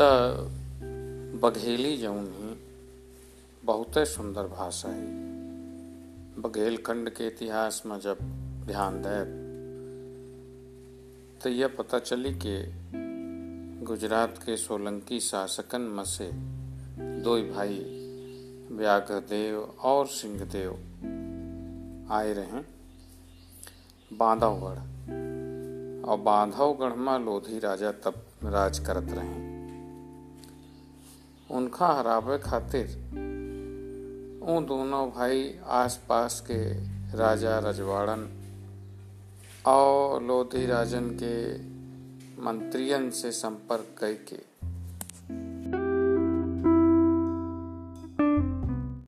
त बघेली जौन ही बहुत सुंदर भाषा है। बघेलखंड के इतिहास में जब ध्यान दे तो यह पता चली कि गुजरात के सोलंकी शासकन में से दो भाई व्याघ्रदेव और सिंहदेव आए रहे। बांधवगढ़। और बांधवगढ़ में लोधी राजा तब राज करत रहे। उनका हरावे खातिर। उन दोनों भाई आसपास के राजा रजवाड़न और लोधी राजन के मंत्रियन से संपर्क करके